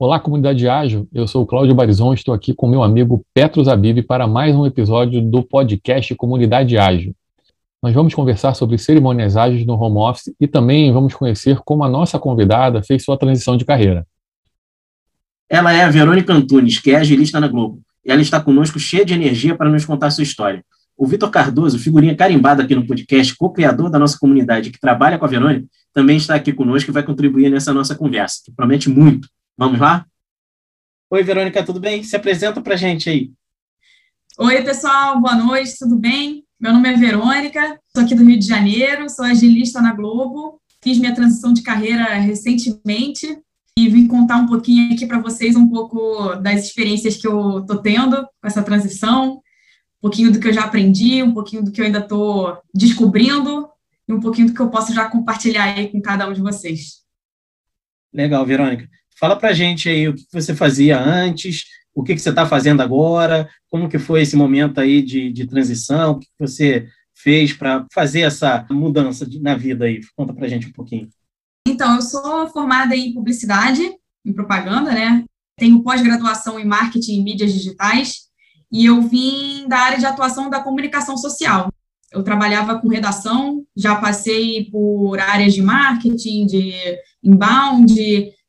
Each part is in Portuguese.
Olá, comunidade ágil. Eu sou o Cláudio Barizon, estou aqui com meu amigo Petro Zabib para mais um episódio do podcast Comunidade Ágil. Nós vamos conversar sobre cerimônias ágeis no home office e também vamos conhecer como a nossa convidada fez sua transição de carreira. Ela é a Verônica Antunes, que é agilista na Globo. E ela está conosco cheia de energia para nos contar sua história. O Vitor Cardoso, figurinha carimbada aqui no podcast, co-criador da nossa comunidade que trabalha com a Verônica, também está aqui conosco e vai contribuir nessa nossa conversa, que promete muito. Vamos lá? Oi, Verônica, tudo bem? Se apresenta para a gente aí. Oi, pessoal, boa noite, tudo bem? Meu nome é Verônica, sou aqui do Rio de Janeiro, sou agilista na Globo, fiz minha transição de carreira recentemente e vim contar um pouquinho aqui para vocês um pouco das experiências que eu estou tendo com essa transição, um pouquinho do que eu já aprendi, um pouquinho do que eu ainda estou descobrindo e um pouquinho do que eu posso já compartilhar aí com cada um de vocês. Legal, Verônica. Fala para gente aí o que você fazia antes, o que, você está fazendo agora, como que foi esse momento aí de, de transição, o que você fez para fazer essa mudança de, na vida aí? Conta para gente um pouquinho. Então, eu sou formada em publicidade, em propaganda, né? Tenho pós-graduação em marketing e mídias digitais e eu vim da área de atuação da comunicação social. Eu trabalhava com redação, já passei por áreas de marketing, de inbound,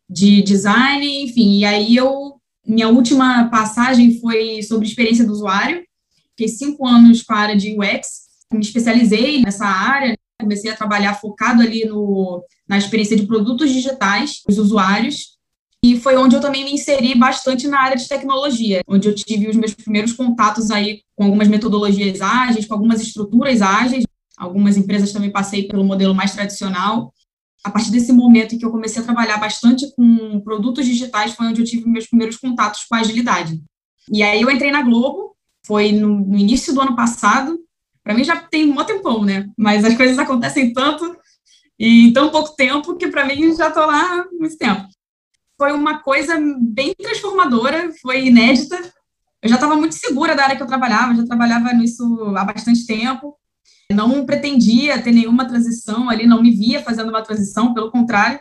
de design, enfim. E aí eu, minha última passagem foi sobre experiência do usuário. Fiquei cinco anos com a de UX, me especializei nessa área, comecei a trabalhar focado ali no, na experiência de produtos digitais dos usuários. E foi onde eu também me inseri bastante na área de tecnologia, onde eu tive os meus primeiros contatos aí com algumas metodologias ágeis, com algumas estruturas ágeis. Algumas empresas também passei pelo modelo mais tradicional a partir desse momento em que eu comecei a trabalhar bastante com produtos digitais, foi onde eu tive meus primeiros contatos com a agilidade. E aí eu entrei na Globo, foi no, no início do ano passado. Para mim já tem um tempão, né? Mas as coisas acontecem tanto e em tão pouco tempo que para mim já estou lá há muito tempo. Foi uma coisa bem transformadora, foi inédita. Eu já estava muito segura da área que eu trabalhava, já trabalhava nisso há bastante tempo não pretendia ter nenhuma transição ali, não me via fazendo uma transição, pelo contrário,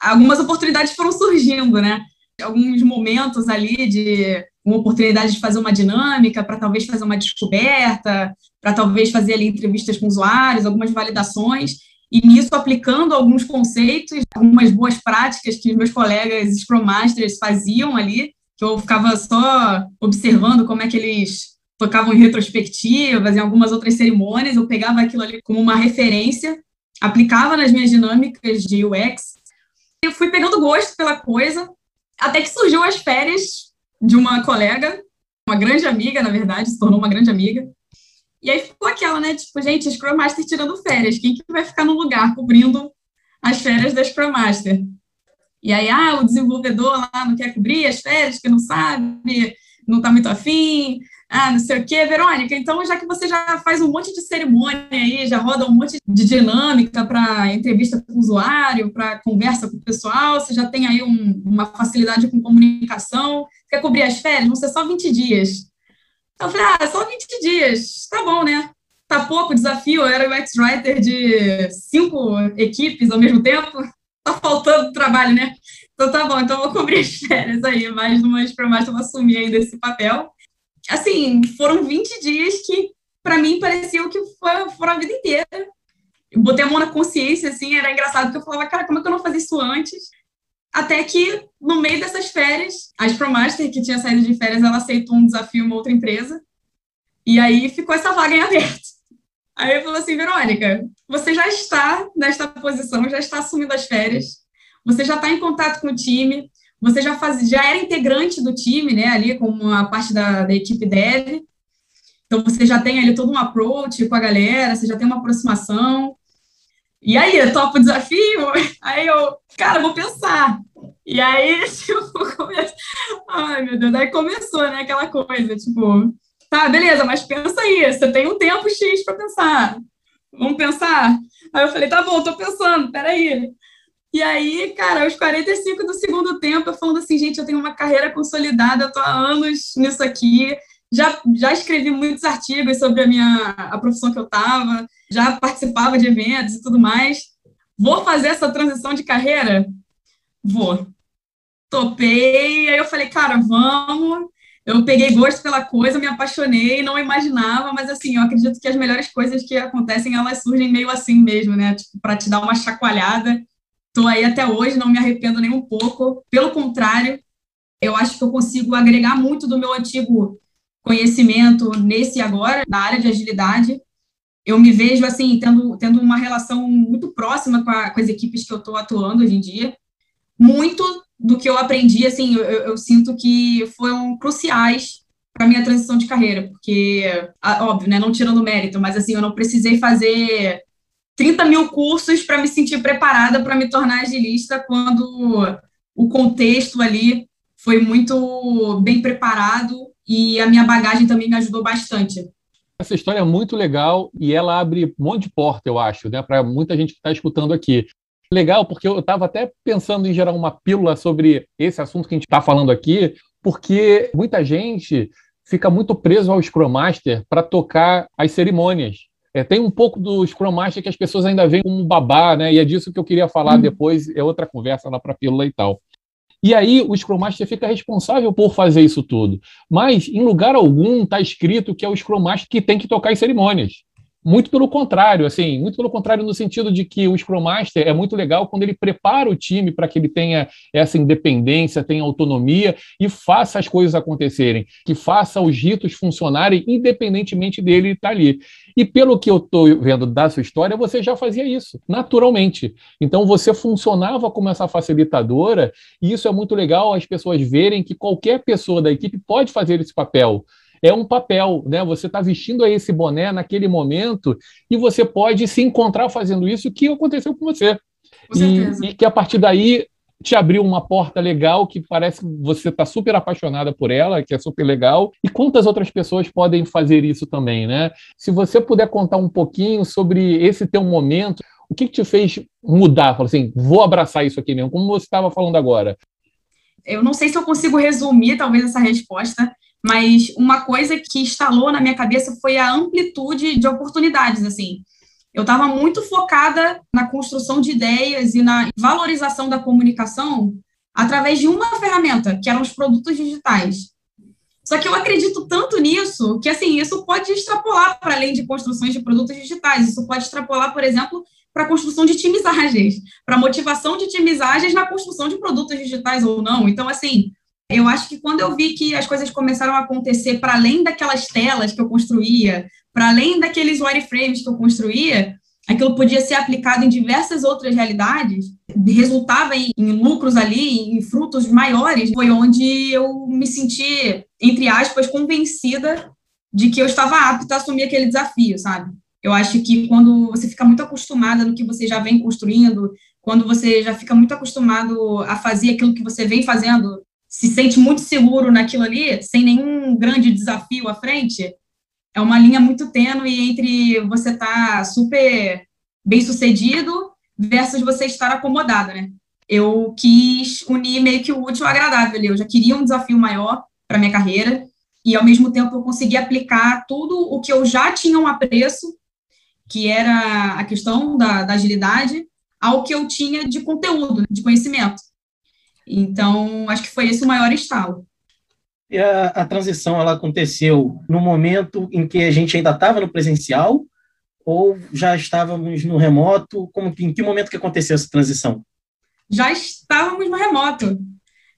algumas oportunidades foram surgindo, né? Alguns momentos ali de uma oportunidade de fazer uma dinâmica, para talvez fazer uma descoberta, para talvez fazer ali entrevistas com usuários, algumas validações, e nisso aplicando alguns conceitos, algumas boas práticas que meus colegas Scrum Masters faziam ali, que eu ficava só observando como é que eles tocavam em retrospectivas, em algumas outras cerimônias, eu pegava aquilo ali como uma referência, aplicava nas minhas dinâmicas de UX, eu fui pegando gosto pela coisa, até que surgiu as férias de uma colega, uma grande amiga, na verdade, se tornou uma grande amiga, e aí ficou aquela, né, tipo, gente, Scrum Master tirando férias, quem que vai ficar no lugar cobrindo as férias da Scrum Master? E aí, ah, o desenvolvedor lá não quer cobrir as férias, que não sabe, não está muito afim, ah, não sei o quê, Verônica, então já que você já faz um monte de cerimônia aí, já roda um monte de dinâmica para entrevista com o usuário, para conversa com o pessoal, você já tem aí um, uma facilidade com comunicação, quer cobrir as férias? Vão ser só 20 dias. Então, eu falei, ah, só 20 dias, tá bom, né? Tá pouco desafio, eu era o ex-writer de cinco equipes ao mesmo tempo, tá faltando trabalho, né? Então tá bom, então vou cobrir as férias aí, mais umas para mais eu vou assumir ainda esse papel assim, foram 20 dias que, para mim, pareciam que foi, foram a vida inteira. Eu botei a mão na consciência, assim, era engraçado, porque eu falava, cara, como é que eu não fazia isso antes? Até que, no meio dessas férias, a Promaster, que tinha saído de férias, ela aceitou um desafio em uma outra empresa, e aí ficou essa vaga em aberto. Aí eu falei assim, Verônica, você já está nesta posição, já está assumindo as férias, você já está em contato com o time, você já, faz, já era integrante do time, né, ali como uma parte da, da equipe dev, então você já tem ali todo um approach com a galera, você já tem uma aproximação. E aí, topa o desafio? Aí eu, cara, vou pensar. E aí, tipo, come... ai meu Deus, aí começou, né, aquela coisa, tipo, tá, beleza, mas pensa aí, você tem um tempo X para pensar. Vamos pensar? Aí eu falei, tá bom, tô pensando, peraí. E aí, cara, aos 45 do segundo tempo, eu falando assim, gente, eu tenho uma carreira consolidada, eu tô há anos nisso aqui, já, já escrevi muitos artigos sobre a minha a profissão que eu estava, já participava de eventos e tudo mais. Vou fazer essa transição de carreira? Vou. topei, aí eu falei, cara, vamos. Eu peguei gosto pela coisa, me apaixonei, não imaginava, mas assim, eu acredito que as melhores coisas que acontecem, elas surgem meio assim mesmo, né? Tipo, para te dar uma chacoalhada. Tô aí até hoje, não me arrependo nem um pouco. Pelo contrário, eu acho que eu consigo agregar muito do meu antigo conhecimento nesse agora, na área de agilidade. Eu me vejo, assim, tendo, tendo uma relação muito próxima com, a, com as equipes que eu estou atuando hoje em dia. Muito do que eu aprendi, assim, eu, eu sinto que foram cruciais para minha transição de carreira, porque, óbvio, né, não tirando mérito, mas assim, eu não precisei fazer 30 mil cursos para me sentir preparada para me tornar agilista quando o contexto ali foi muito bem preparado e a minha bagagem também me ajudou bastante. Essa história é muito legal e ela abre um monte de porta, eu acho, né, para muita gente que está escutando aqui legal, porque eu estava até pensando em gerar uma pílula sobre esse assunto que a gente está falando aqui, porque muita gente fica muito preso ao Scrum Master para tocar as cerimônias. É, tem um pouco do Scrum Master que as pessoas ainda veem como babá, né? E é disso que eu queria falar hum. depois, é outra conversa lá para a pílula e tal. E aí o Scrum Master fica responsável por fazer isso tudo. Mas em lugar algum está escrito que é o Scrum Master que tem que tocar as cerimônias. Muito pelo contrário, assim, muito pelo contrário no sentido de que o Scrum Master é muito legal quando ele prepara o time para que ele tenha essa independência, tenha autonomia e faça as coisas acontecerem, que faça os ritos funcionarem independentemente dele estar ali. E pelo que eu estou vendo da sua história, você já fazia isso, naturalmente. Então você funcionava como essa facilitadora, e isso é muito legal as pessoas verem que qualquer pessoa da equipe pode fazer esse papel é um papel, né? Você está vestindo esse boné naquele momento e você pode se encontrar fazendo isso que aconteceu com você. Com e, e, que a partir daí te abriu uma porta legal que parece que você está super apaixonada por ela, que é super legal. E quantas outras pessoas podem fazer isso também, né? Se você puder contar um pouquinho sobre esse teu momento, o que, que te fez mudar? Falar assim, vou abraçar isso aqui mesmo, como você estava falando agora. Eu não sei se eu consigo resumir talvez essa resposta, mas uma coisa que instalou na minha cabeça foi a amplitude de oportunidades, assim. Eu estava muito focada na construção de ideias e na valorização da comunicação através de uma ferramenta, que eram os produtos digitais. Só que eu acredito tanto nisso que, assim, isso pode extrapolar para além de construções de produtos digitais. Isso pode extrapolar, por exemplo, para a construção de timizagens, para a motivação de timizagens na construção de produtos digitais ou não. Então, assim, eu acho que quando eu vi que as coisas começaram a acontecer para além daquelas telas que eu construía, para além daqueles wireframes que eu construía, aquilo podia ser aplicado em diversas outras realidades, resultava em, em, lucros ali, em frutos maiores, foi onde eu me senti, entre aspas, convencida de que eu estava apta a assumir aquele desafio, sabe? Eu acho que quando você fica muito acostumada no que você já vem construindo, quando você já fica muito acostumado a fazer aquilo que você vem fazendo se sente muito seguro naquilo ali, sem nenhum grande desafio à frente, é uma linha muito tênue entre você estar tá super bem sucedido versus você estar acomodado, né? Eu quis unir meio que o útil ao agradável ali. Eu já queria um desafio maior para minha carreira e, ao mesmo tempo, eu consegui aplicar tudo o que eu já tinha um apreço, que era a questão da, da agilidade, ao que eu tinha de conteúdo, de conhecimento. Então, acho que foi esse o maior estalo. E a, a transição ela aconteceu no momento em que a gente ainda estava no presencial ou já estávamos no remoto? Como em que momento que aconteceu essa transição? Já estávamos no remoto.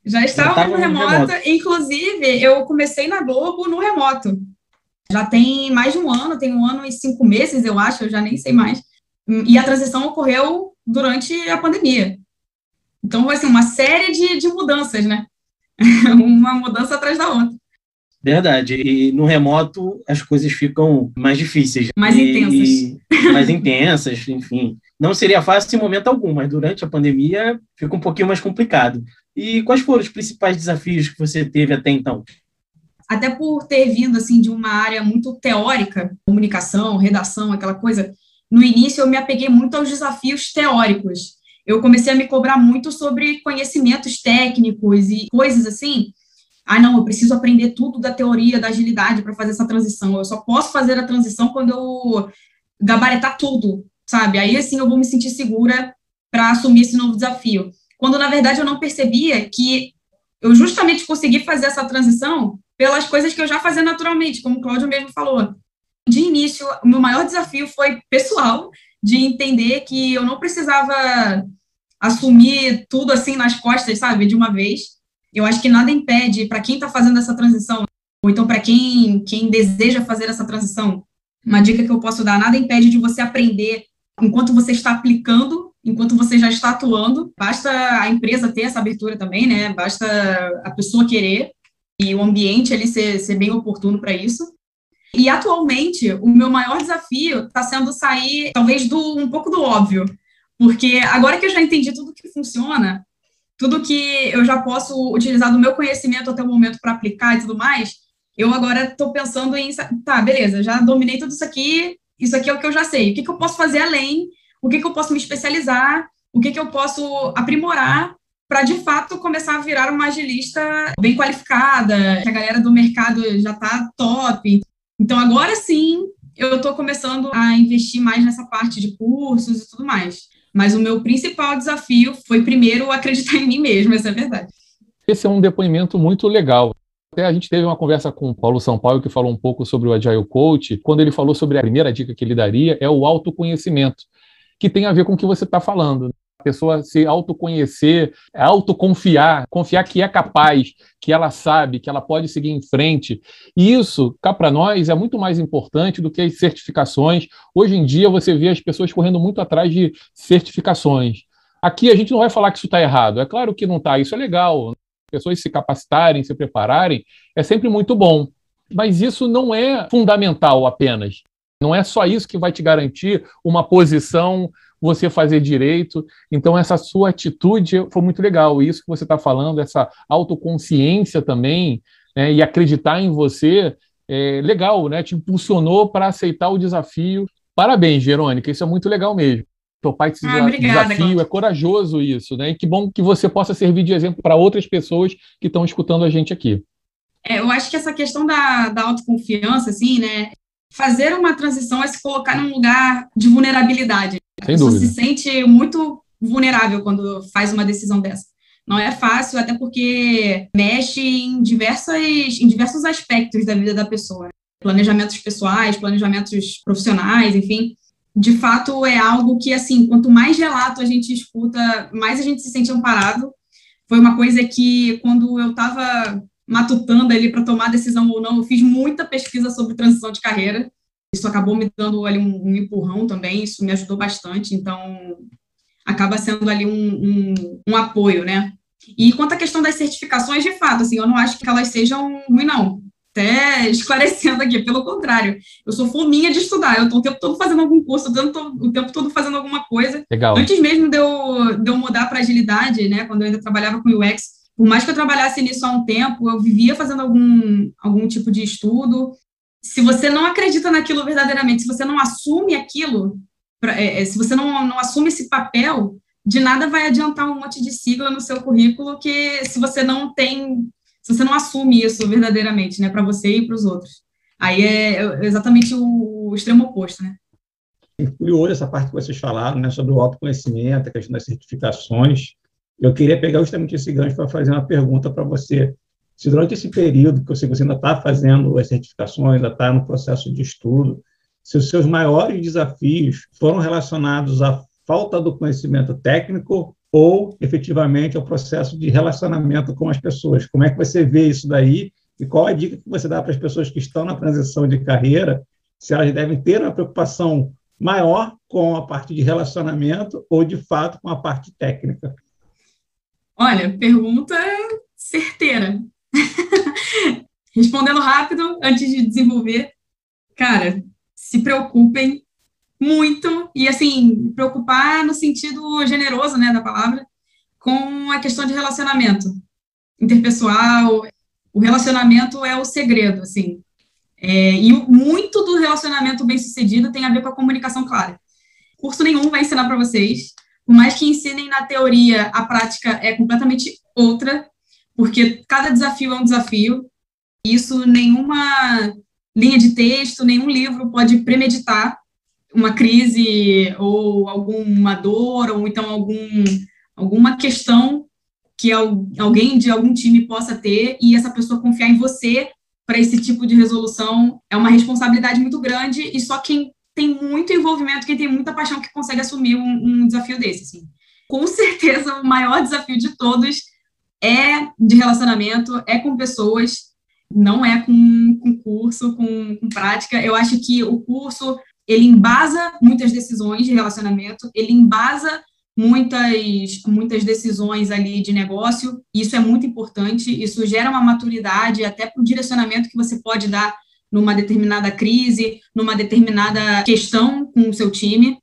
Já estávamos no remoto. no remoto. Inclusive, eu comecei na Globo no remoto. Já tem mais de um ano, tem um ano e cinco meses, eu acho, eu já nem sei mais. E a transição ocorreu durante a pandemia. Então, vai ser uma série de, de mudanças, né? uma mudança atrás da outra. Verdade. E no remoto as coisas ficam mais difíceis. Mais e, intensas. mais intensas, enfim. Não seria fácil em momento algum, mas durante a pandemia fica um pouquinho mais complicado. E quais foram os principais desafios que você teve até então? Até por ter vindo assim de uma área muito teórica, comunicação, redação, aquela coisa, no início eu me apeguei muito aos desafios teóricos eu comecei a me cobrar muito sobre conhecimentos técnicos e coisas assim. Ah, não, eu preciso aprender tudo da teoria da agilidade para fazer essa transição. Eu só posso fazer a transição quando eu gabaritar tudo, sabe? Aí assim eu vou me sentir segura para assumir esse novo desafio. Quando na verdade eu não percebia que eu justamente consegui fazer essa transição pelas coisas que eu já fazia naturalmente, como o Cláudio mesmo falou. De início, o meu maior desafio foi pessoal, de entender que eu não precisava assumir tudo assim nas costas, sabe, de uma vez. Eu acho que nada impede, para quem está fazendo essa transição, ou então para quem, quem deseja fazer essa transição, uma dica que eu posso dar: nada impede de você aprender enquanto você está aplicando, enquanto você já está atuando. Basta a empresa ter essa abertura também, né? Basta a pessoa querer e o ambiente ali ser, ser bem oportuno para isso. E atualmente, o meu maior desafio está sendo sair, talvez, do um pouco do óbvio, porque agora que eu já entendi tudo que funciona, tudo que eu já posso utilizar do meu conhecimento até o momento para aplicar e tudo mais, eu agora estou pensando em, tá, beleza, já dominei tudo isso aqui, isso aqui é o que eu já sei, o que, que eu posso fazer além, o que, que eu posso me especializar, o que, que eu posso aprimorar para de fato começar a virar uma agilista bem qualificada, que a galera do mercado já está top. Então agora sim eu estou começando a investir mais nessa parte de cursos e tudo mais. Mas o meu principal desafio foi primeiro acreditar em mim mesmo, essa é a verdade. Esse é um depoimento muito legal. Até a gente teve uma conversa com o Paulo São Paulo que falou um pouco sobre o Agile Coach, quando ele falou sobre a primeira dica que ele daria é o autoconhecimento, que tem a ver com o que você está falando pessoa se autoconhecer, autoconfiar, confiar que é capaz, que ela sabe, que ela pode seguir em frente. E isso, cá para nós, é muito mais importante do que as certificações. Hoje em dia, você vê as pessoas correndo muito atrás de certificações. Aqui a gente não vai falar que isso está errado. É claro que não está, isso é legal. Pessoas se capacitarem, se prepararem, é sempre muito bom. Mas isso não é fundamental apenas. Não é só isso que vai te garantir uma posição você fazer direito. Então, essa sua atitude foi muito legal. Isso que você está falando, essa autoconsciência também, né, e acreditar em você, é legal, né? Te impulsionou para aceitar o desafio. Parabéns, Verônica, isso é muito legal mesmo. Teu pai te ah, obrigada, desafio, é corajoso isso, né? E que bom que você possa servir de exemplo para outras pessoas que estão escutando a gente aqui. É, eu acho que essa questão da, da autoconfiança, assim, né? Fazer uma transição é se colocar num lugar de vulnerabilidade. A Sem pessoa dúvida. se sente muito vulnerável quando faz uma decisão dessa. Não é fácil, até porque mexe em, diversas, em diversos aspectos da vida da pessoa. Né? Planejamentos pessoais, planejamentos profissionais, enfim. De fato, é algo que, assim, quanto mais relato a gente escuta, mais a gente se sente amparado. Foi uma coisa que, quando eu estava matutando ali para tomar decisão ou não, eu fiz muita pesquisa sobre transição de carreira. Isso acabou me dando ali um, um empurrão também, isso me ajudou bastante, então acaba sendo ali um, um, um, apoio, né? E quanto à questão das certificações, de fato, assim, eu não acho que elas sejam ruins, não. Até esclarecendo aqui, pelo contrário, eu sou fominha de estudar, eu estou o tempo todo fazendo algum curso, o tempo todo fazendo alguma coisa. Legal. Antes mesmo de eu, de eu mudar para agilidade, né, quando eu ainda trabalhava com UX, por mais que eu trabalhasse nisso há um tempo, eu vivia fazendo algum, algum tipo de estudo, se você não acredita naquilo verdadeiramente, se você não assume aquilo, é, é, se você não, não assume esse papel, de nada vai adiantar um monte de sigla no seu currículo que se você não tem, se você não assume isso verdadeiramente, né, para você e para os outros. Aí é, é exatamente o, o extremo oposto, né? Curioso essa parte que vocês falaram, né, sobre o autoconhecimento, a questão das certificações. Eu queria pegar justamente esse gancho para fazer uma pergunta para você se durante esse período que você, ainda está fazendo as certificações, ainda está no processo de estudo, se os seus maiores desafios foram relacionados à falta do conhecimento técnico ou efetivamente ao processo de relacionamento com as pessoas. Como é que você vê isso daí e qual a dica que você dá para as pessoas que estão na transição de carreira, se elas devem ter uma preocupação maior com a parte de relacionamento ou de fato com a parte técnica? Olha, pergunta certeira. Respondendo rápido, antes de desenvolver, cara, se preocupem muito, e assim, preocupar no sentido generoso, né, da palavra, com a questão de relacionamento interpessoal. O relacionamento é o segredo, assim. É, e muito do relacionamento bem sucedido tem a ver com a comunicação clara. Curso nenhum vai ensinar para vocês. Por mais que ensinem na teoria, a prática é completamente outra porque cada desafio é um desafio. Isso nenhuma linha de texto, nenhum livro pode premeditar uma crise ou alguma dor ou então algum alguma questão que alguém de algum time possa ter e essa pessoa confiar em você para esse tipo de resolução é uma responsabilidade muito grande e só quem tem muito envolvimento, quem tem muita paixão que consegue assumir um, um desafio desse. Assim. Com certeza, o maior desafio de todos é de relacionamento, é com pessoas, não é com, com curso, com, com prática. Eu acho que o curso ele embasa muitas decisões de relacionamento, ele embasa muitas, muitas decisões ali de negócio, isso é muito importante, isso gera uma maturidade até para o direcionamento que você pode dar numa determinada crise, numa determinada questão com o seu time,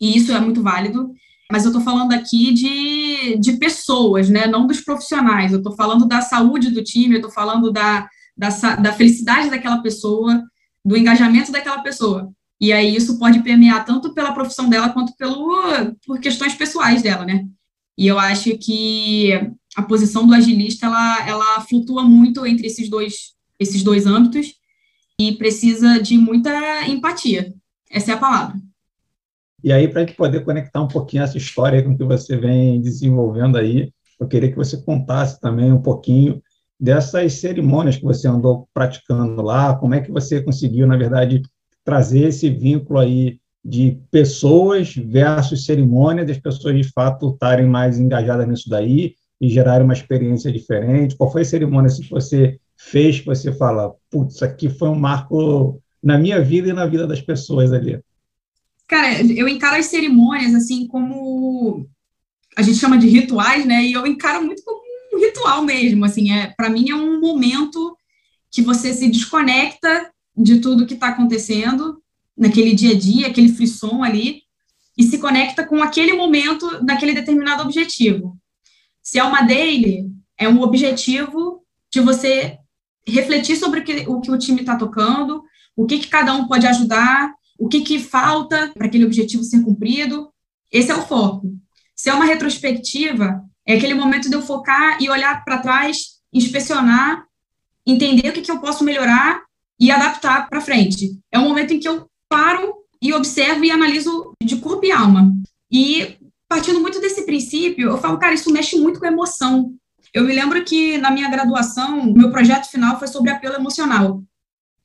e isso é muito válido. Mas eu estou falando aqui de, de pessoas, né? não dos profissionais. Eu estou falando da saúde do time, eu estou falando da, da, da felicidade daquela pessoa, do engajamento daquela pessoa. E aí isso pode permear tanto pela profissão dela quanto pelo, por questões pessoais dela, né? E eu acho que a posição do agilista, ela, ela flutua muito entre esses dois, esses dois âmbitos e precisa de muita empatia. Essa é a palavra. E aí, para a gente poder conectar um pouquinho essa história com que você vem desenvolvendo aí, eu queria que você contasse também um pouquinho dessas cerimônias que você andou praticando lá, como é que você conseguiu, na verdade, trazer esse vínculo aí de pessoas versus cerimônia, das pessoas de fato estarem mais engajadas nisso daí e gerarem uma experiência diferente? Qual foi a cerimônia que você fez que você fala, putz, isso aqui foi um marco na minha vida e na vida das pessoas ali? Cara, eu encaro as cerimônias assim como a gente chama de rituais, né? E eu encaro muito como ritual mesmo, assim, é para mim é um momento que você se desconecta de tudo que está acontecendo naquele dia a dia, aquele frisson ali, e se conecta com aquele momento daquele determinado objetivo. Se é uma daily, é um objetivo de você refletir sobre o que o, que o time está tocando, o que, que cada um pode ajudar, o que, que falta para aquele objetivo ser cumprido. Esse é o foco. Se é uma retrospectiva, é aquele momento de eu focar e olhar para trás, inspecionar, entender o que, que eu posso melhorar e adaptar para frente. É um momento em que eu paro e observo e analiso de corpo e alma. E partindo muito desse princípio, eu falo, cara, isso mexe muito com a emoção. Eu me lembro que na minha graduação, meu projeto final foi sobre apelo emocional.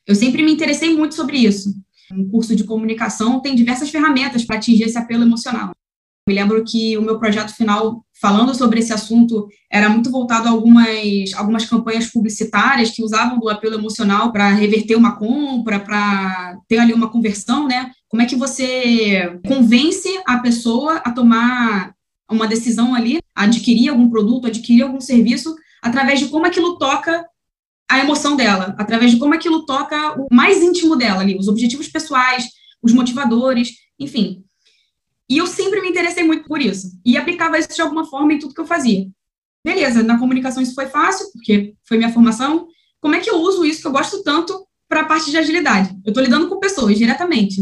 Eu sempre me interessei muito sobre isso. Um curso de comunicação tem diversas ferramentas para atingir esse apelo emocional. Me lembro que o meu projeto final, falando sobre esse assunto, era muito voltado a algumas, algumas campanhas publicitárias que usavam do apelo emocional para reverter uma compra, para ter ali uma conversão, né? Como é que você convence a pessoa a tomar uma decisão ali, adquirir algum produto, adquirir algum serviço, através de como aquilo toca a emoção dela, através de como aquilo toca o mais íntimo dela ali, os objetivos pessoais, os motivadores, enfim. E eu sempre me interessei muito por isso. E aplicava isso de alguma forma em tudo que eu fazia. Beleza, na comunicação isso foi fácil, porque foi minha formação. Como é que eu uso isso que eu gosto tanto para a parte de agilidade? Eu estou lidando com pessoas diretamente.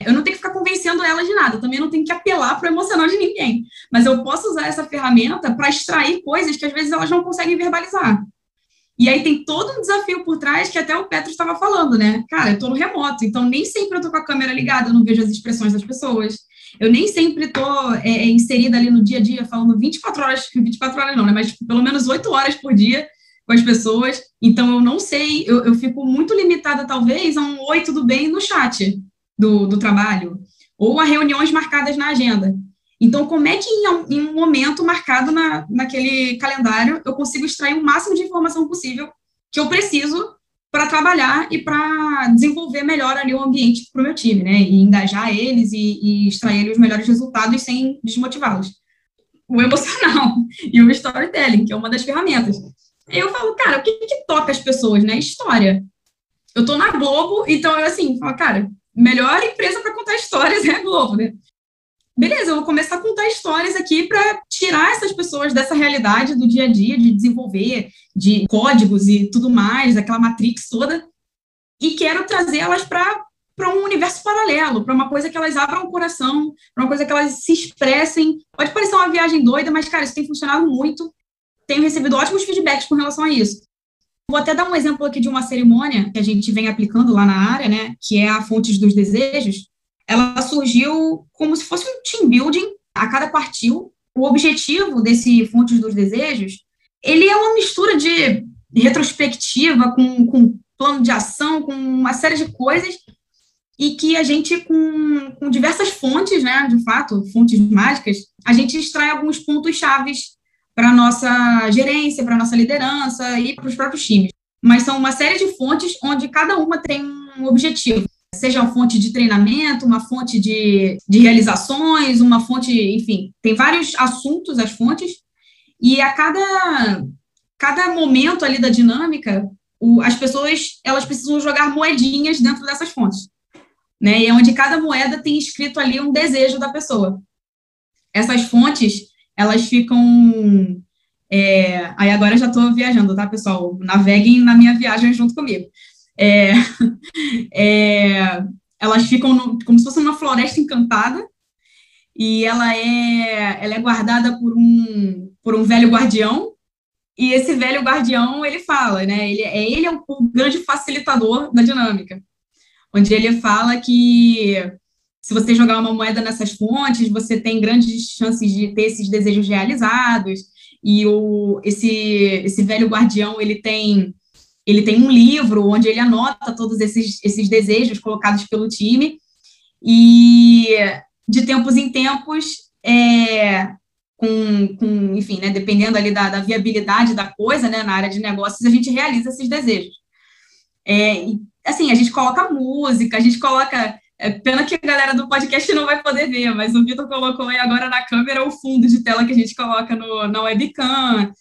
Eu não tenho que ficar convencendo elas de nada, também não tenho que apelar para o emocional de ninguém. Mas eu posso usar essa ferramenta para extrair coisas que às vezes elas não conseguem verbalizar. E aí tem todo um desafio por trás que até o Petro estava falando, né? Cara, eu estou no remoto, então nem sempre eu estou com a câmera ligada, eu não vejo as expressões das pessoas. Eu nem sempre estou é, é, inserida ali no dia a dia, falando 24 horas, 24 horas não, né? Mas tipo, pelo menos 8 horas por dia com as pessoas. Então eu não sei, eu, eu fico muito limitada, talvez, a um oi, tudo bem no chat do, do trabalho, ou a reuniões marcadas na agenda. Então, como é que em um, momento marcado na, naquele calendário eu consigo extrair o máximo de informação possível que eu preciso para trabalhar e para desenvolver melhor ali o ambiente para o meu time, né? E engajar eles e, e extrair os melhores resultados sem desmotivá-los. O emocional e o storytelling, que é uma das ferramentas. Eu falo, cara, o que, que toca as pessoas, né? História. Eu tô na Globo, então eu assim, falo, cara, melhor empresa para contar histórias é a Globo, né? Beleza, eu vou começar a contar histórias aqui para tirar essas pessoas dessa realidade do dia a dia, de desenvolver, de códigos e tudo mais, daquela matrix toda, e quero trazê-las para para um universo paralelo, para uma coisa que elas abram o coração, para uma coisa que elas se expressem. Pode parecer uma viagem doida, mas, cara, isso tem funcionado muito. Tenho recebido ótimos feedbacks com relação a isso. Vou até dar um exemplo aqui de uma cerimônia que a gente vem aplicando lá na área, né, que é a Fontes dos Desejos, ela surgiu como se fosse um team building a cada quartil o objetivo desse Fontes dos Desejos, ele é uma mistura de retrospectiva com, com plano de ação, com uma série de coisas, e que a gente, com, com diversas fontes, né, de fato, fontes mágicas, a gente extrai alguns pontos chaves para nossa gerência, para nossa liderança e para os próprios times. Mas são uma série de fontes onde cada uma tem um objetivo. Seja uma fonte de treinamento, uma fonte de, de realizações, uma fonte, enfim, tem vários assuntos as fontes, e a cada, cada momento ali da dinâmica, o, as pessoas elas precisam jogar moedinhas dentro dessas fontes. Né? E é onde cada moeda tem escrito ali um desejo da pessoa. Essas fontes, elas ficam. É, aí agora eu já estou viajando, tá, pessoal? Naveguem na minha viagem junto comigo. É, é, elas ficam no, como se fosse uma floresta encantada e ela é, ela é guardada por um, por um velho guardião e esse velho guardião ele fala, né? Ele, é, ele é o, o grande facilitador da dinâmica, onde ele fala que se você jogar uma moeda nessas fontes, você tem grandes chances de ter esses desejos realizados. E o, esse, esse velho guardião, ele tem, ele tem um livro onde ele anota todos esses, esses desejos colocados pelo time. E de tempos em tempos, é, com, com, enfim, né, dependendo ali da, da, viabilidade da coisa, né, na área de negócios, a gente realiza esses desejos. É, assim, a gente coloca música, a gente coloca é pena que a galera do podcast não vai poder ver, mas o Vitor colocou aí agora na câmera o fundo de tela que a gente coloca no, na webcam.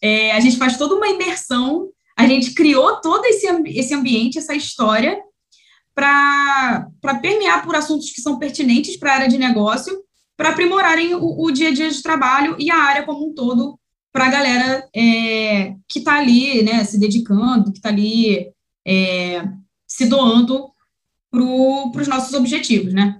É, a gente faz toda uma imersão, a gente criou todo esse, esse ambiente, essa história, para permear por assuntos que são pertinentes para a área de negócio, para aprimorarem o, o, dia a dia de trabalho e a área como um todo para a galera é, que está ali, né, se dedicando, que está ali é, se doando para os nossos objetivos, né?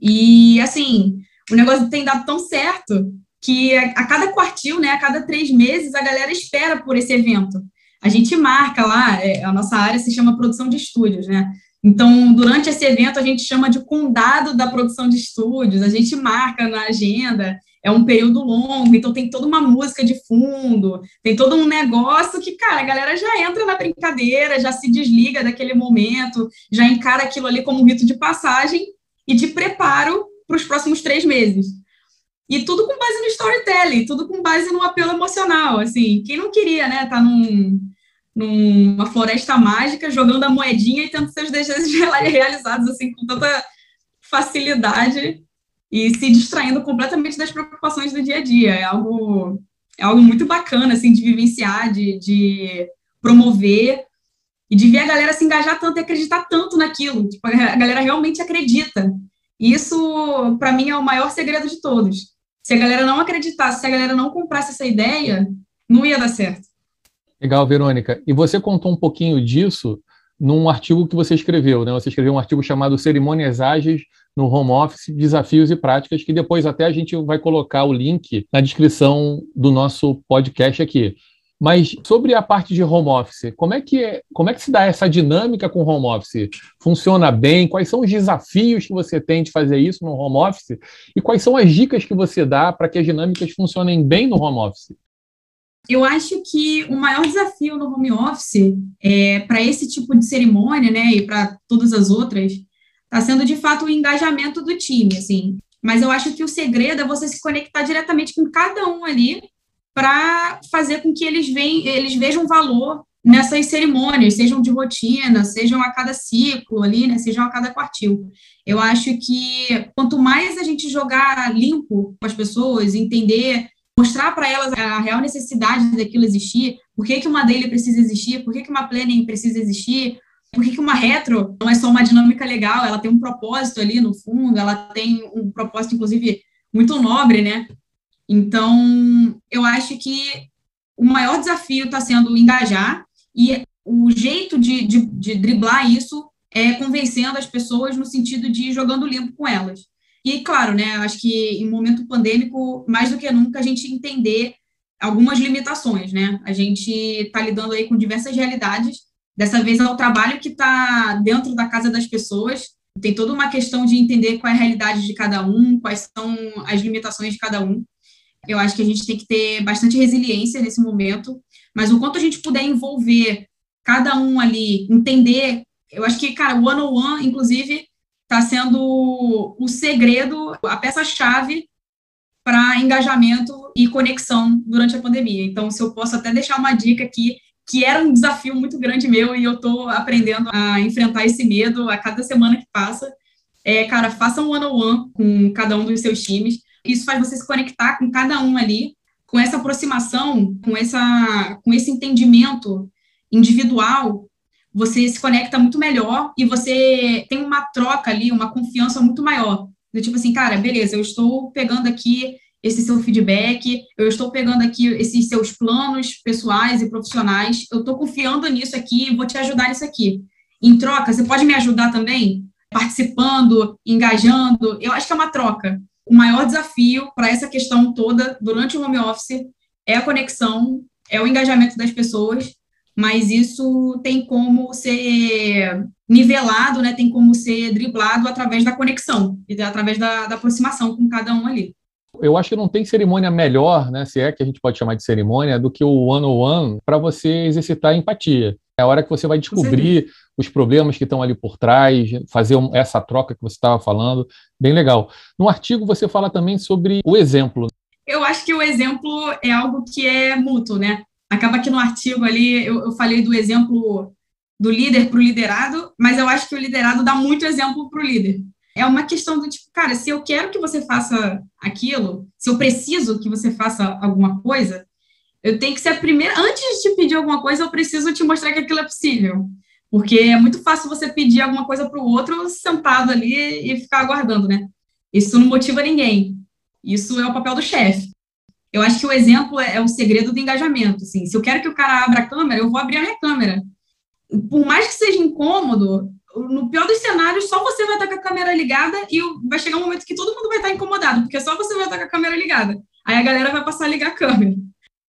E, assim, o negócio tem dado tão certo que a, a, cada quartil, né, a cada três meses, a galera espera por esse evento. A gente marca lá, é, a nossa área se chama produção de estúdios, né? Então, durante esse evento, a gente chama de condado da produção de estúdios, a gente marca na agenda é um período longo, então tem toda uma música de fundo, tem todo um negócio que, cara, a galera já entra na brincadeira, já se desliga daquele momento, já encara aquilo ali como um rito de passagem e de preparo para os próximos três meses. E tudo com base no storytelling, tudo com base no apelo emocional, assim, quem não queria, né, tá num, numa floresta mágica, jogando a moedinha e tendo seus desejos realizados, assim, com tanta facilidade e se distraindo completamente das preocupações do dia a dia. É algo, é algo muito bacana, assim, de vivenciar, de, de promover e de ver a galera se engajar tanto e acreditar tanto naquilo. Tipo, a galera realmente acredita. E isso, para mim, é o maior segredo de todos. Se a galera não acreditasse, se a galera não comprasse essa ideia, não ia dar certo. Legal, Verônica. E você contou um pouquinho disso num artigo que você escreveu, né? Você escreveu um artigo chamado Cerimônias Ágeis no home office, desafios e práticas, que depois até a gente vai colocar o link na descrição do nosso podcast aqui. Mas sobre a parte de home office, como é que, é, como é que se dá essa dinâmica com home office? Funciona bem? Quais são os desafios que você tem de fazer isso no home office? E quais são as dicas que você dá para que as dinâmicas funcionem bem no home office? Eu acho que o maior desafio no home office é, para esse tipo de cerimônia, né, e para todas as outras, está sendo de fato o engajamento do time, assim. Mas eu acho que o segredo é você se conectar diretamente com cada um ali para fazer com que eles, vejam, eles vejam valor nessas cerimônias, sejam de rotina, sejam a cada ciclo ali, né, sejam a cada quartil. Eu acho que quanto mais a gente jogar limpo com as pessoas, entender, mostrar para elas a real necessidade daquilo existir, por que, que uma daily precisa existir, por que, que uma planning precisa existir, por que, que uma retro não é só uma dinâmica legal, ela tem um propósito ali no fundo, ela tem um propósito, inclusive, muito nobre, né? Então, eu acho que o maior desafio está sendo engajar, e o jeito de, de, de driblar isso é convencendo as pessoas no sentido de jogando limpo com elas. E, claro, né, acho que em momento pandêmico, mais do que nunca, a gente entender algumas limitações, né? A gente está lidando aí com diversas realidades Dessa vez é o trabalho que está dentro da casa das pessoas. Tem toda uma questão de entender qual é a realidade de cada um, quais são as limitações de cada um. Eu acho que a gente tem que ter bastante resiliência nesse momento, mas o quanto a gente puder envolver cada um ali, entender. Eu acho que, cara, o one on one, inclusive, está sendo o segredo, a peça-chave para engajamento e conexão durante a pandemia. Então, se eu posso até deixar uma dica aqui, que era um desafio muito grande meu e eu estou aprendendo a enfrentar esse medo a cada semana que passa, é, cara, faça um one-on-one com cada um dos seus times. Isso faz você se conectar com cada um ali, com essa aproximação, com, essa, com esse entendimento individual, você se conecta muito melhor e você tem uma troca ali, uma confiança muito maior. Do tipo assim, cara, beleza, eu estou pegando aqui esse seu feedback, eu estou pegando aqui esses seus planos pessoais e profissionais, eu estou confiando nisso aqui, vou te ajudar nisso aqui. Em troca, você pode me ajudar também? Participando, engajando, eu acho que é uma troca. O maior desafio para essa questão toda durante o home office é a conexão, é o engajamento das pessoas, mas isso tem como ser nivelado, né, tem como ser driblado através da conexão, e através da, da aproximação com cada um ali eu acho que não tem cerimônia melhor, né, se é que a gente pode chamar de cerimônia, do que o one-on-one para você exercitar a empatia. É a hora que você vai descobrir os problemas que estão ali por trás, fazer essa troca que você estava falando, bem legal. No artigo você fala também sobre o exemplo. Eu acho que o exemplo é algo que é mútuo, né? Acaba que no artigo ali eu, eu falei do exemplo do líder para o liderado, mas eu acho que o liderado dá muito exemplo para o líder é uma questão do tipo, cara, se eu quero que você faça aquilo, se eu preciso que você faça alguma coisa, eu tenho que ser a primeira. Antes de te pedir alguma coisa, eu preciso te mostrar que aquilo é possível. Porque é muito fácil você pedir alguma coisa para o outro sentado ali e ficar aguardando, né? Isso não motiva ninguém. Isso é o papel do chefe. Eu acho que o exemplo é, é o segredo do engajamento. Assim. Se eu quero que o cara abra a câmera, eu vou abrir a minha câmera. Por mais que seja incômodo, no pior dos cenários, só você vai estar com a câmera ligada e vai chegar um momento que todo mundo vai estar incomodado, porque só você vai estar com a câmera ligada. Aí a galera vai passar a ligar a câmera.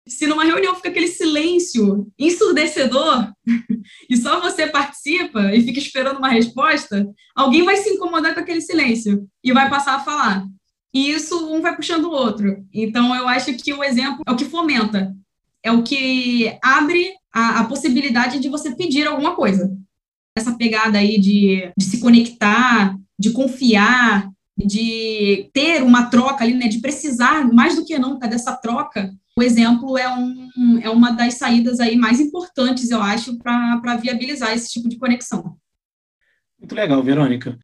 Se numa reunião fica aquele silêncio ensurdecedor e só você participa e fica esperando uma resposta, alguém vai se incomodar com aquele silêncio e vai passar a falar. E isso um vai puxando o outro. Então eu acho que o exemplo é o que fomenta, é o que abre a, a possibilidade de você pedir alguma coisa essa pegada aí de, de se conectar, de confiar, de ter uma troca ali, né, de precisar mais do que nunca dessa troca, o exemplo é, um, é uma das saídas aí mais importantes, eu acho, para viabilizar esse tipo de conexão. Muito legal, Verônica.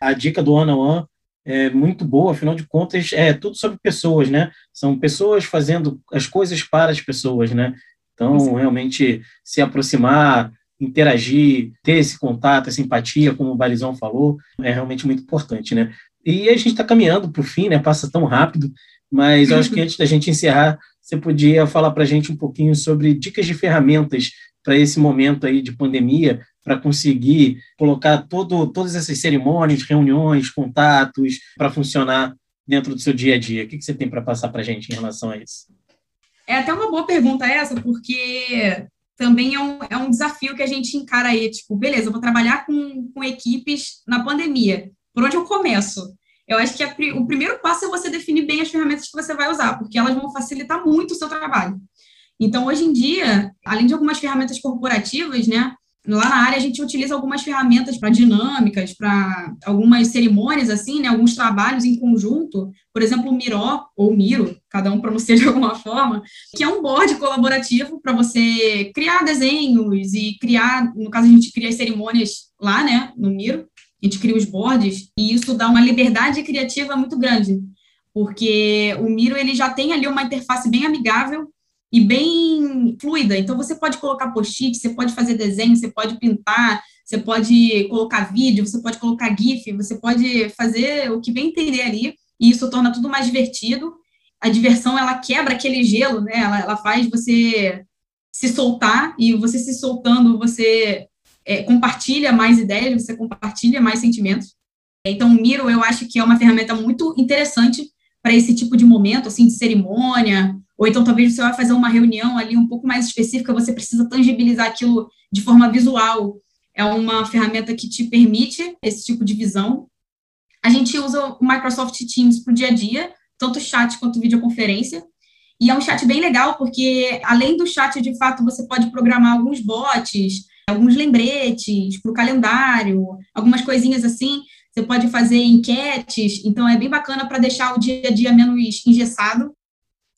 A dica do one on one é muito boa, afinal de contas, é tudo sobre pessoas, né? São pessoas fazendo as coisas para as pessoas, né? Então, Sim. realmente, se aproximar, interagir, ter esse contato, essa empatia, como o Barizão falou, é realmente muito importante, né? E a gente está caminhando para o fim, né? Passa tão rápido, mas eu acho que antes da gente encerrar, você podia falar para a gente um pouquinho sobre dicas de ferramentas para esse momento aí de pandemia, para conseguir colocar todo, todas essas cerimônias, reuniões, contatos, para funcionar dentro do seu dia a dia. O que, que você tem para passar para a gente em relação a isso? É até uma boa pergunta essa, porque também é um, é um desafio que a gente encara aí, tipo, beleza, eu vou trabalhar com, com equipes na pandemia, por onde eu começo? Eu acho que a, o primeiro passo é você definir bem as ferramentas que você vai usar, porque elas vão facilitar muito o seu trabalho. Então, hoje em dia, além de algumas ferramentas corporativas, né, Lá na área a gente utiliza algumas ferramentas para dinâmicas, para algumas cerimônias, assim, né? Alguns trabalhos em conjunto. Por exemplo, o Miró, ou Miro, cada um pronuncia de alguma forma, que é um board colaborativo para você criar desenhos e criar, no caso a gente cria as cerimônias lá, né, no Miro, a gente cria os boards, e isso dá uma liberdade criativa muito grande, porque o Miro ele já tem ali uma interface bem amigável e bem fluida. Então, você pode colocar post-it, você pode fazer desenho, você pode pintar, você pode colocar vídeo, você pode colocar GIF, você pode fazer o que bem entender ali, e isso torna tudo mais divertido. A diversão, ela quebra aquele gelo, né? Ela, ela faz você se soltar, e você se soltando, você é, compartilha mais ideias, você compartilha mais sentimentos. Então, o Miro, eu acho que é uma ferramenta muito interessante para esse tipo de momento, assim, de cerimônia, ou então talvez você vai fazer uma reunião ali um pouco mais específica, você precisa tangibilizar aquilo de forma visual. É uma ferramenta que te permite esse tipo de visão. A gente usa o Microsoft Teams para o dia a dia, tanto chat quanto videoconferência. E é um chat bem legal, porque além do chat, de fato, você pode programar alguns bots, alguns lembretes para o calendário, algumas coisinhas assim. Você pode fazer enquetes, então é bem bacana para deixar o dia a dia menos engessado.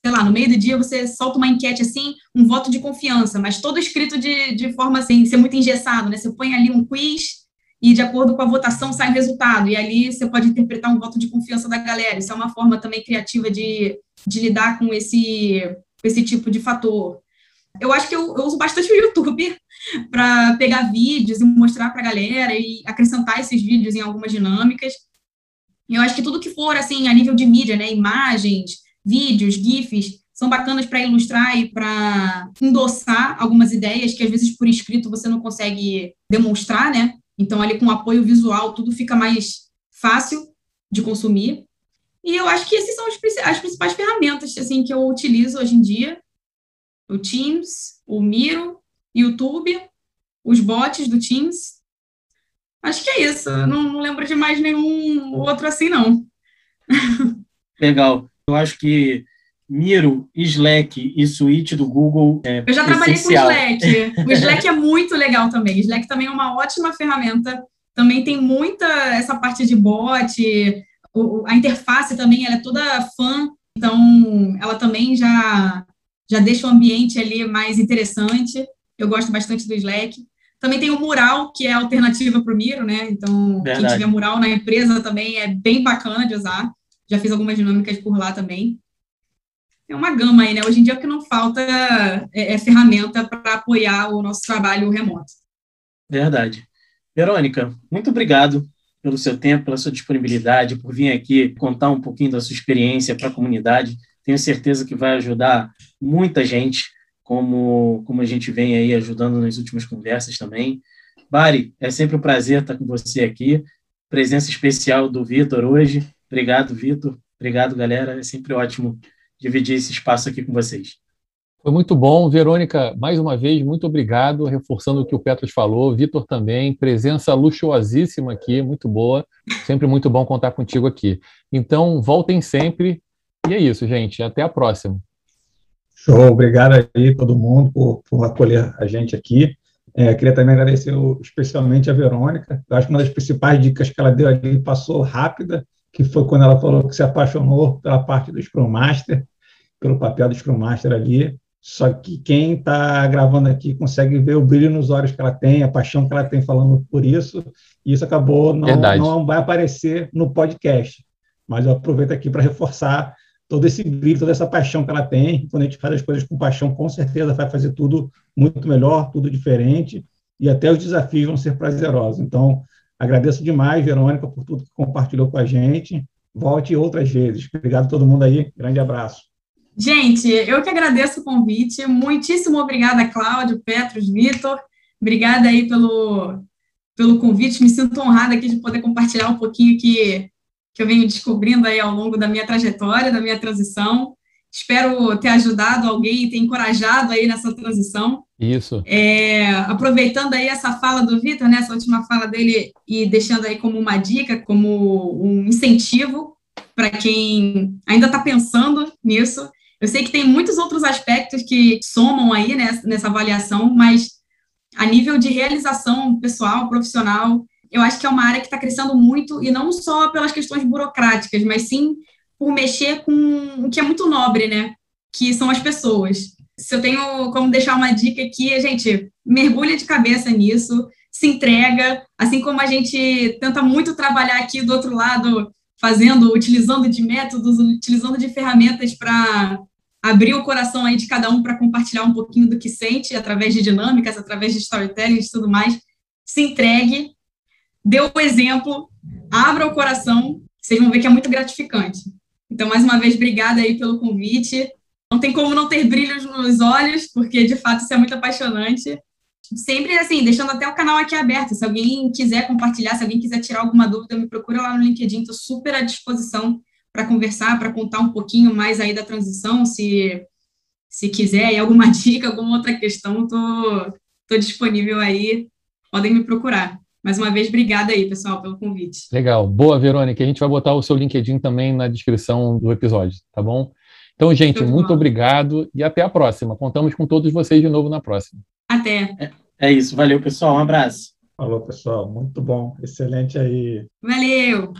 Sei lá, no meio do dia você solta uma enquete assim, um voto de confiança, mas todo escrito de, de forma assim, ser muito engessado, né? Você põe ali um quiz e de acordo com a votação sai o resultado. E ali você pode interpretar um voto de confiança da galera. Isso é uma forma também criativa de, de lidar com esse, esse tipo de fator. Eu acho que eu, eu uso bastante o YouTube para pegar vídeos e mostrar para a galera e acrescentar esses vídeos em algumas dinâmicas. Eu acho que tudo que for assim a nível de mídia, né, imagens, vídeos, gifs, são bacanas para ilustrar e para endossar algumas ideias que às vezes por escrito você não consegue demonstrar, né? Então, ali com apoio visual, tudo fica mais fácil de consumir. E eu acho que essas são as principais ferramentas assim, que eu utilizo hoje em dia. O Teams, o Miro, YouTube, os bots do Teams. Acho que é isso. Não, não lembro de mais nenhum outro assim, não. Legal. Eu acho que Miro, Slack e Suite do Google. É eu já trabalhei essencial. com Slack. O Slack é muito legal também. O Slack também é uma ótima ferramenta. Também tem muita essa parte de bot. A interface também ela é toda fã. Então, ela também já, já deixa o ambiente ali mais interessante. Eu gosto bastante do Slack. Também tem o Mural, que é alternativa para o Miro, né? Então, Verdade. quem tiver Mural na empresa também é bem bacana de usar. Já fiz algumas dinâmicas por lá também é uma gama aí, né? Hoje em dia que não falta é, é ferramenta para apoiar o nosso trabalho remoto. Verdade. Verônica, muito obrigado pelo seu tempo, pela sua disponibilidade, por vir aqui contar um pouquinho da sua experiência para a comunidade. Tenho certeza que vai ajudar muita gente, como, como a gente vem aí ajudando nas últimas conversas também. Bari, é sempre um prazer estar com você aqui. Presença especial do Vitor hoje. Obrigado, Vitor. Obrigado, galera. É sempre ótimo dividir esse espaço aqui com vocês. Foi muito bom. Verônica, mais uma vez, muito obrigado, reforçando o que o Petros falou. Vitor também, presença luxuosíssima aqui, muito boa. Sempre muito bom contar contigo aqui. Então, voltem sempre. E é isso, gente. Até a próxima. Show. Obrigado aí todo mundo por, por acolher a gente aqui. É, queria também agradecer especialmente a Verônica. Eu acho que uma das principais dicas que ela deu ali passou rápida, que foi quando ela falou que se apaixonou pela parte do Scrum Master pelo papel do Scrum Master ali. Só que quem está gravando aqui consegue ver o brilho nos olhos que ela tem, a paixão que ela tem falando por isso. E isso acabou, não, não vai aparecer no podcast. Mas eu aproveito aqui para reforçar todo esse brilho, toda essa paixão que ela tem. Quando a gente faz as coisas com paixão, com certeza vai fazer tudo muito melhor, tudo diferente. E até os desafios vão ser prazerosos. Então, agradeço demais, Verônica, por tudo que compartilhou com a gente. Volte outras vezes. Obrigado a todo mundo aí. Grande abraço. Gente, eu que agradeço o convite. Muitíssimo obrigada, Cláudio, Petros, Vitor. Obrigada aí pelo, pelo convite. Me sinto honrada aqui de poder compartilhar um pouquinho que, que eu venho descobrindo aí ao longo da minha trajetória, da minha transição. Espero ter ajudado alguém, ter encorajado aí nessa transição. Isso. É, aproveitando aí essa fala do Vitor, né, essa última fala dele, e deixando aí como uma dica, como um incentivo para quem ainda está pensando nisso. Eu sei que tem muitos outros aspectos que somam aí nessa, nessa avaliação, mas a nível de realização pessoal, profissional, eu acho que é uma área que está crescendo muito, e não só pelas questões burocráticas, mas sim por mexer com o que é muito nobre, né? Que são as pessoas. Se eu tenho como deixar uma dica aqui, a gente mergulha de cabeça nisso, se entrega, assim como a gente tenta muito trabalhar aqui do outro lado, fazendo, utilizando de métodos, utilizando de ferramentas para abrir o coração aí de cada um para compartilhar um pouquinho do que sente através de dinâmicas, através de storytelling e tudo mais. Se entregue, dê o exemplo, abra o coração, vocês vão ver que é muito gratificante. Então, mais uma vez, obrigada aí pelo convite. Não tem como não ter brilhos nos olhos, porque de fato isso é muito apaixonante. Sempre assim, deixando até o canal aqui aberto. Se alguém quiser compartilhar, se alguém quiser tirar alguma dúvida, me procura lá no LinkedIn, estou super à disposição para conversar, para contar um pouquinho mais aí da transição, se, se quiser, e alguma dica, alguma outra questão, tô, tô disponível aí, podem me procurar. Mais uma vez, obrigada aí, pessoal, pelo convite. Legal. Boa, Verônica. A gente vai botar o seu LinkedIn também na descrição do episódio, tá bom? Então, gente, muito obrigado e até a próxima. Contamos com todos vocês de novo na próxima. Até. É, é isso. Valeu, pessoal. Um abraço. Falou, pessoal. Muito bom. Excelente aí. Valeu.